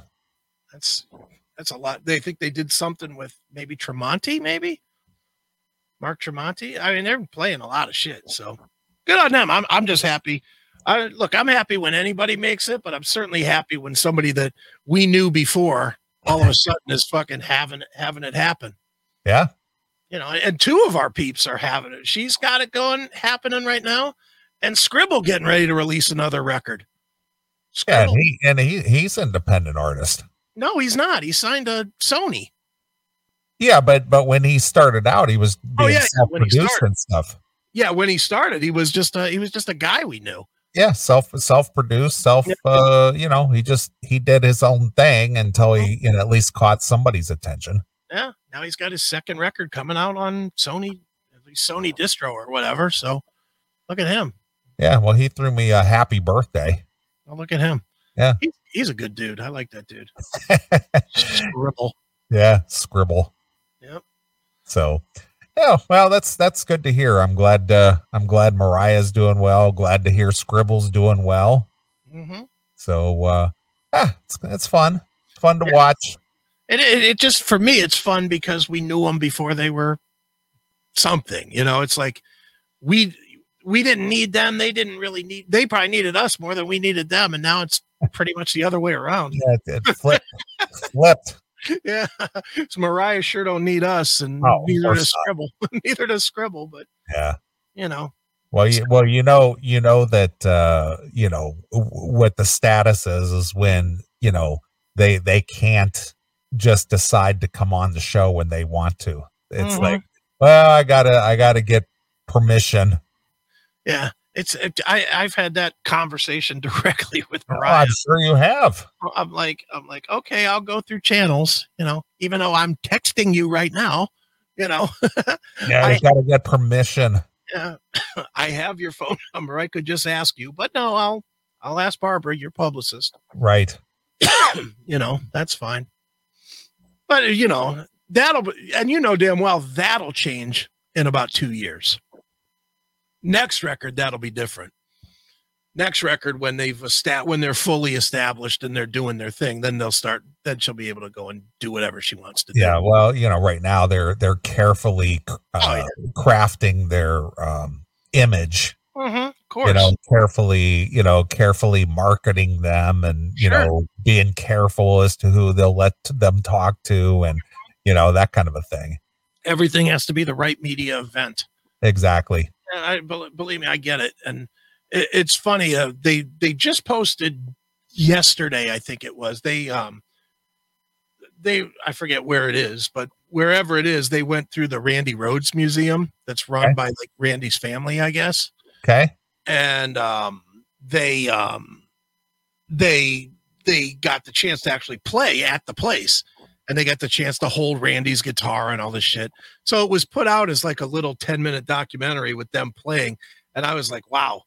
That's that's a lot. They think they did something with maybe Tremonti, maybe Mark Tremonti. I mean, they're playing a lot of shit. So good on them. I'm I'm just happy. I look, I'm happy when anybody makes it, but I'm certainly happy when somebody that we knew before all of a sudden is fucking having it having it happen. Yeah. You know, and two of our peeps are having it. She's got it going happening right now, and Scribble getting ready to release another record. Yeah. And he and he he's an independent artist. no, he's not. He signed to Sony. Yeah, but but when he started out, he was Oh, being yeah, self-produced and stuff. Yeah, when he started, he was just a he was just a guy we knew. Yeah, self self-produced, self Yeah. uh, you know, he just he did his own thing until he you know at least caught somebody's attention. Yeah, now he's got his second record coming out on Sony, at least Sony distro or whatever. So look at him. Yeah, well, he threw me a happy birthday. Oh, look at him. Yeah. he's, he's a good dude. I like that dude. Scribble. yeah, scribble. Yep. So, yeah, well, that's that's good to hear. I'm glad uh I'm glad Moriah's doing well. Glad to hear Scribble's doing well. hmm So, uh ah, it's it's fun. Fun to Yeah. watch. It, it it just for me, it's fun because we knew them before they were something. You know, it's like we we didn't need them. They didn't really need. They probably needed us more than we needed them, and now it's pretty much the other way around. Yeah, it, it flipped flipped. Yeah, so Moriah sure don't need us, and Oh, neither does Scribble. neither does Scribble, but Yeah. you know, Well, you, well, you know, you know that uh, you know what the status is is when you know they they can't just decide to come on the show when they want to. It's Mhm. like, well, I gotta I gotta get permission. Yeah. It's it, I I've had that conversation directly with Oh, Moriah. I'm sure you have. I'm like, I'm like, okay, I'll go through channels, you know, even though I'm texting you right now, you know, Yeah, I- you gotta get permission. yeah, I have your phone number. I could just ask you, but no, I'll, I'll ask Barbara, your publicist, Right. you know, that's fine. But, you know, that'll, be- and you know damn well that'll change in about two years. Next record, that'll be different. Next record, when they've established, when they're fully established and they're doing their thing, then they'll start. Then she'll be able to go and do whatever she wants to do. Yeah. Well, you know, right now they're they're carefully uh, Oh, yeah. crafting their um, image. Mhm, of course. You know, carefully, you know, carefully marketing them, and you Sure. know, being careful as to who they'll let them talk to, and you know that kind of a thing. Everything has to be the right media event. Exactly. And I believe me, I get it. And it, it's funny. Uh, they they just posted yesterday, I think it was. They um they I forget where it is, but wherever it is, they went through the Randy Rhoads Museum that's run Okay. by like Randy's family, I guess. Okay. And um they um they they got the chance to actually play at the place. And they got the chance to hold Randy's guitar and all this shit. So it was put out as like a little 10 minute documentary with them playing. And I was like, wow,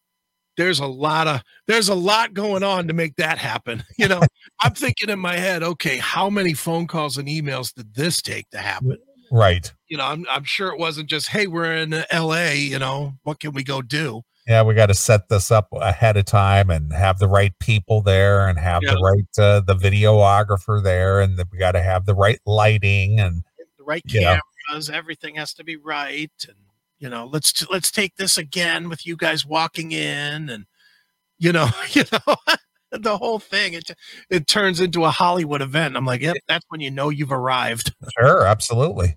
there's a lot of there's a lot going on to make that happen. You know, I'm thinking in my head, okay, how many phone calls and emails did this take to happen? Right. You know, I'm I'm sure it wasn't just, hey, we're in LA, you know, what can we go do? Yeah, we got to set this up ahead of time and have the right people there and have Yeah. the right uh, the videographer there and the, we got to have the right lighting and The right cameras, everything has to be right. And you know, let's let's take this again with you guys walking in and you know, you know, the whole thing. It it turns into a Hollywood event. I'm like, yep, that's when you know you've arrived. Sure, absolutely.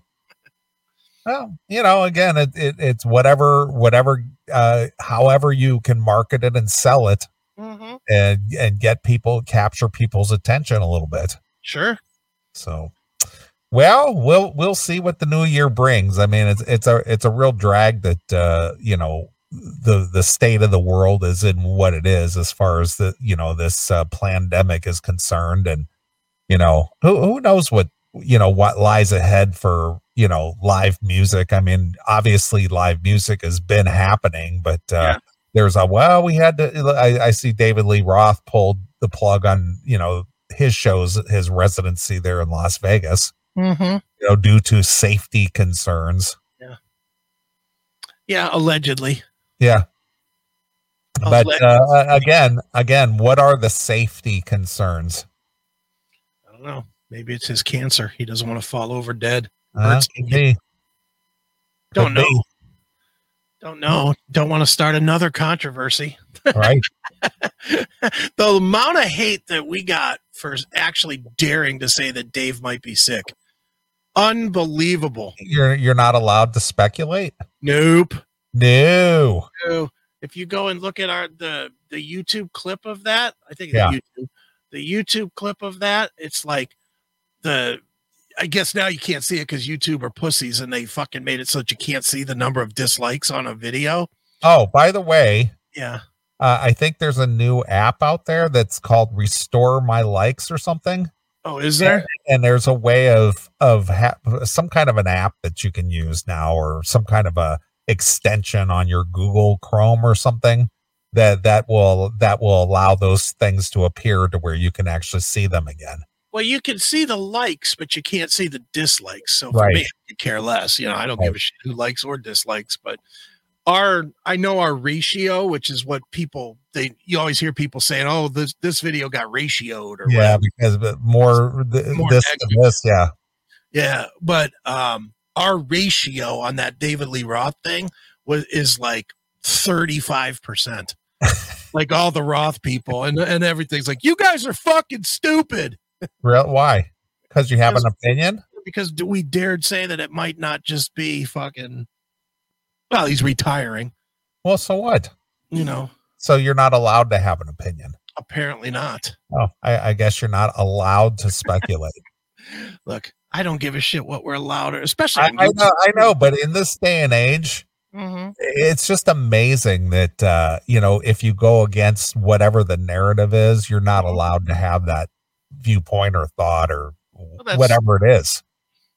Well, you know, again, it, it it's whatever, whatever, uh, however you can market it and sell it, Mm-hmm. and and get people, capture people's attention a little bit. Sure. So, well, we'll we'll see what the new year brings. I mean, it's it's a it's a real drag that uh, you know the the state of the world is in what it is as far as the you know this uh, pandemic is concerned, and you know who who knows what you know what lies ahead for you know live music. I mean, obviously, live music has been happening, but uh, Yeah. there's a well, we had to. I, I see David Lee Roth pulled the plug on you know his shows, his residency there in Las Vegas, Mm-hmm. you know, due to safety concerns. Yeah, yeah allegedly. Yeah. But uh, again, again, what are the safety concerns? I don't know. Maybe it's his cancer. He doesn't want to fall over dead. Uh, Hurts could me. be, Don't could know. Don't know. Don't want to start another controversy. be, right? the amount of hate that we got for actually daring to say that Dave might be sick. Unbelievable. You're you're not allowed to speculate. Nope. No. No. If you go and look at our the the YouTube clip of that, I think Yeah. the YouTube the YouTube clip of that, it's like the I guess now you can't see it because YouTube are pussies and they fucking made it so that you can't see the number of dislikes on a video. Oh, by the way, Yeah. uh, I think there's a new app out there that's called Restore My Likes or something. Oh, is there? and there's a way of of ha- some kind of an app that you can use now or some kind of a extension on your google chrome or something that that will that will allow those things to appear to where you can actually see them again Well, you can see the likes, but you can't see the dislikes. So for Right. me, I could care less. You know, I don't Right. give a shit who likes or dislikes. But our, I know our ratio, which is what people they you always hear people saying, "Oh, this this video got ratioed," or yeah whatever. because but more, th- More this this yeah yeah. But um, our ratio on that David Lee Roth thing was is like thirty five percent. Like all the Roth people and and everything's like, you guys are fucking stupid. Real why because you have an opinion because we dared say that it might not just be fucking well he's retiring well so what you know so you're not allowed to have an opinion Apparently not. Oh, I, I guess you're not allowed to speculate. Look, I don't give a shit what we're allowed, or especially. I, I know, I know, but in this day and age, Mhm. it's just amazing that uh, you know if you go against whatever the narrative is, you're not Mhm. allowed to have that viewpoint or thought or that's- whatever it is.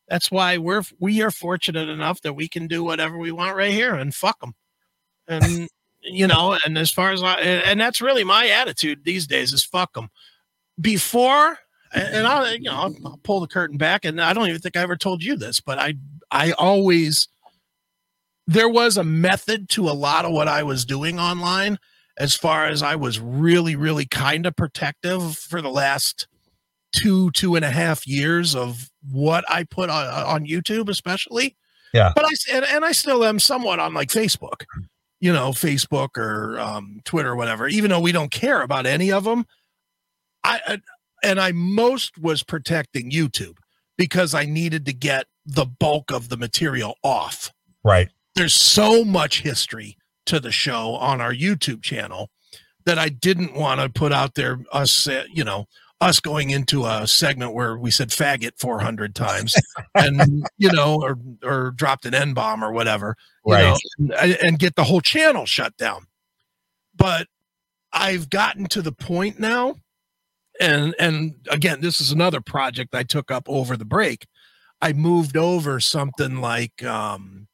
That's why we're we are fortunate enough that we can do whatever we want right here and fuck them. And you know, and as far as I and that's really my attitude these days is fuck them. Before and I'll you know I'll, I'll pull the curtain back and I don't even think I ever told you this, but I I always there was a method to a lot of what I was doing online as far as I was really, really kind of protective for the last two, two and a half years of what I put on, on YouTube, especially. Yeah. But I and, and I still am somewhat on like Facebook, you know, Facebook or um, Twitter or whatever, even though we don't care about any of them. I, I, and I most was protecting YouTube because I needed to get the bulk of the material off Right. there's so much history to the show on our YouTube channel that I didn't want to put out there us uh, you know us going into a segment where we said faggot 400 times and you know or or dropped an N bomb or whatever you Right. know, and, and get the whole channel shut down but I've gotten to the point now and and again this is another project I took up over the break I moved over something like um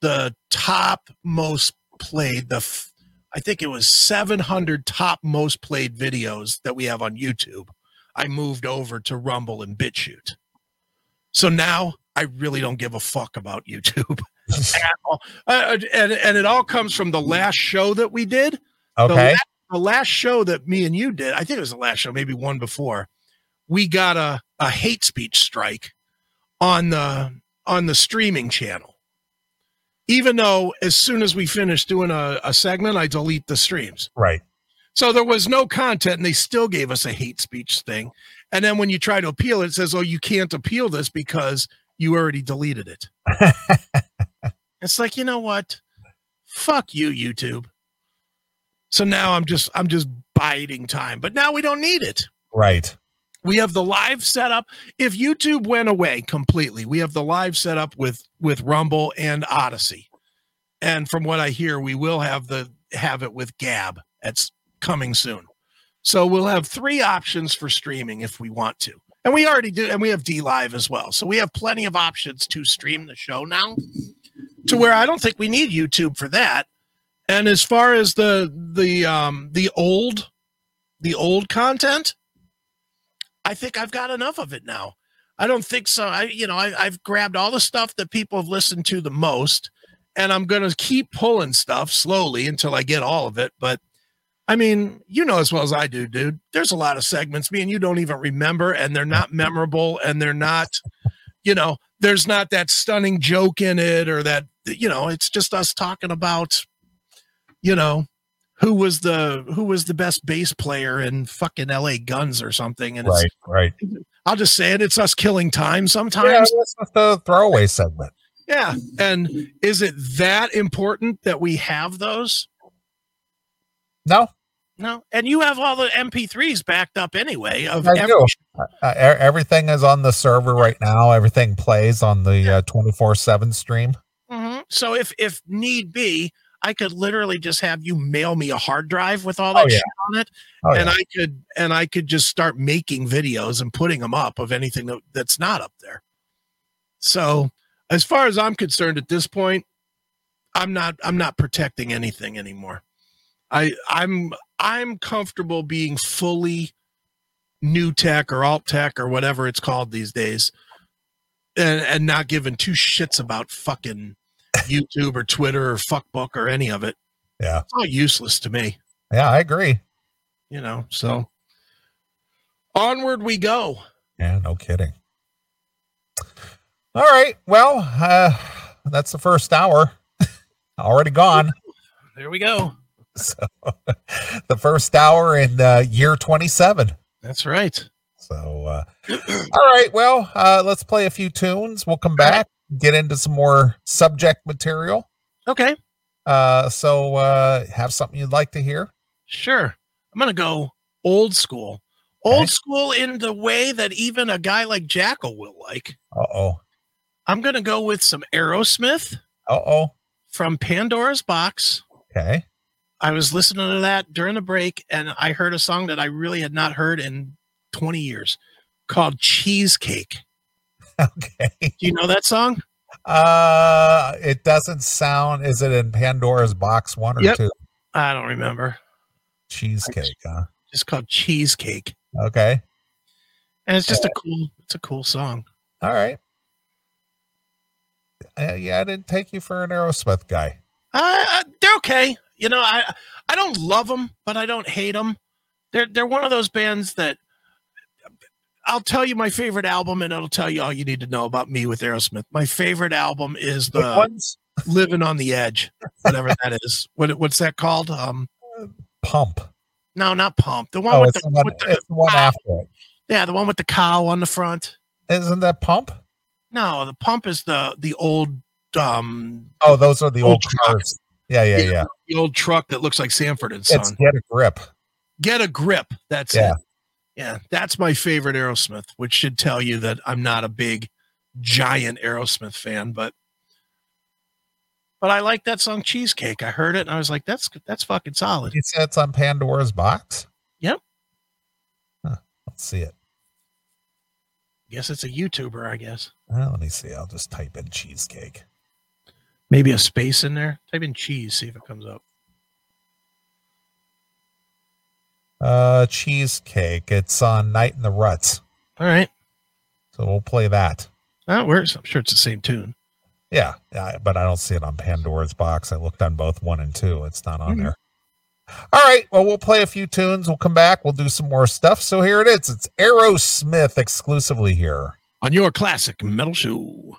the top most played the f- I think it was 700 top most played videos that we have on YouTube. I moved over to Rumble and BitChute. So now I really don't give a fuck about YouTube at all. Uh, and and it all comes from the last show that we did. The Okay. last, the last show that me and you did, I think it was the last show, maybe one before. We got a a hate speech strike on the on the streaming channel. Even though as soon as we finish doing a, a segment, I delete the streams. Right. So there was no content, and they still gave us a hate speech thing. And then when you try to appeal it, it says, "Oh, you can't appeal this because you already deleted it." it's like you know what? Fuck you, YouTube. So now I'm just I'm just biding time, but now we don't need it. Right. We have the live setup. If YouTube went away completely, we have the live setup with with Rumble and Odysee. And from what I hear, we will have the have it with Gab. That's coming soon. So we'll have three options for streaming if we want to. And we already do, and we have D Live as well. So we have plenty of options to stream the show now to where I don't think we need YouTube for that. And as far as the the um the old the old content, I think I've got enough of it now. I don't think so. I, you know, I, I've grabbed all the stuff that people have listened to the most, and I'm to keep pulling stuff slowly until I get all of it. But I mean, you know as well as I do, dude. There's a lot of segments me and you don't even remember, and they're not memorable, and they're not, you know, there's not that stunning joke in it, or that, you know, it's just us talking about, you know, who was the who was the best bass player in fucking LA Guns or something, and it's Right. Right. I'll just say it. It's us killing time Yeah, sometimes. that's just a throwaway segment. Yeah. And is it that important that we have those? No, No. And you have all the MP3s backed up anyway of I every do. uh, everything is on the server right now. Everything plays on the uh, 24/7 stream. Mhm. So if if need be, I could literally just have you mail me a hard drive with all Oh, that yeah. shit on it, Oh, and yeah. I could and I could just start making videos and putting them up of anything that, that's not up there. So as far as I'm concerned at this point, I'm not I'm not protecting anything anymore. I I'm I'm comfortable being fully new tech or alt tech or whatever it's called these days and and not giving two shits about fucking YouTube or Twitter or fuckbook or any of it. Yeah. It's all useless to me, Yeah, I agree. you know. So onward we go. Yeah, no kidding. All right. Well, uh, that's the first hour already gone. There we go. So the first hour in uh, year 27. That's right. So, uh, all right. Well, uh, let's play a few tunes. We'll come back, get into some more subject material. Okay. Uh, so, uh, have something you'd like to hear? Sure. I'm gonna go old school. Old Okay. school in the way that even a guy like Jackal will like. Uh oh. I'm going to go with some Aerosmith Uh oh. from Pandora's Box. Okay. I was listening to that during the break and I heard a song that I really had not heard in 20 years called Cheesecake. Okay. Do you know that song? Uh, it doesn't sound. Is it in Pandora's box one or Yep. two? I don't remember. Cheesecake. Huh? It's called Cheesecake. Okay. And it's just a cool it's a cool song. All right. Uh, yeah, I didn't take you for an Aerosmith guy. Uh, uh, they're okay. You know, I I don't love them, but I don't hate them. They're they're one of those bands that I'll tell you my favorite album, and it'll tell you all you need to know about me with Aerosmith. My favorite album is the ones? "Living on the Edge," whatever that is. What what's that called? Um, Pump. no, not Pump. The one Oh, with it's the, the one. with the It's the one after it. yeah, the one with the cow on the front. Isn't that Pump? No, the Pump is the the old um Oh, those are the Old old truck. cars. Yeah, yeah, Yeah. the old truck that looks like Sanford and Son. It's get a grip. Get a grip. That's Yeah. it. Yeah, that's my favorite Aerosmith, which should tell you that I'm not a big giant Aerosmith fan, but but I like that song Cheesecake. I heard it and I was like, that's that's fucking solid. You said it's on Pandora's box. Yep. Huh. Let's see it. Guess it's a YouTuber, I guess. Well, let me see. I'll just type in cheesecake. Maybe a space in there. Type in cheese, see if it comes up. Uh, cheesecake. It's on Night in the Ruts. All right. So we'll play that. That works. I'm sure it's the same tune. Yeah, yeah, but I don't see it on Pandora's box. I looked on both one and two. It's not on Mhm. there. All right. Well, we'll play a few tunes. We'll come back. We'll do some more stuff. So here it is. It's Aerosmith exclusively here. On your classic metal show.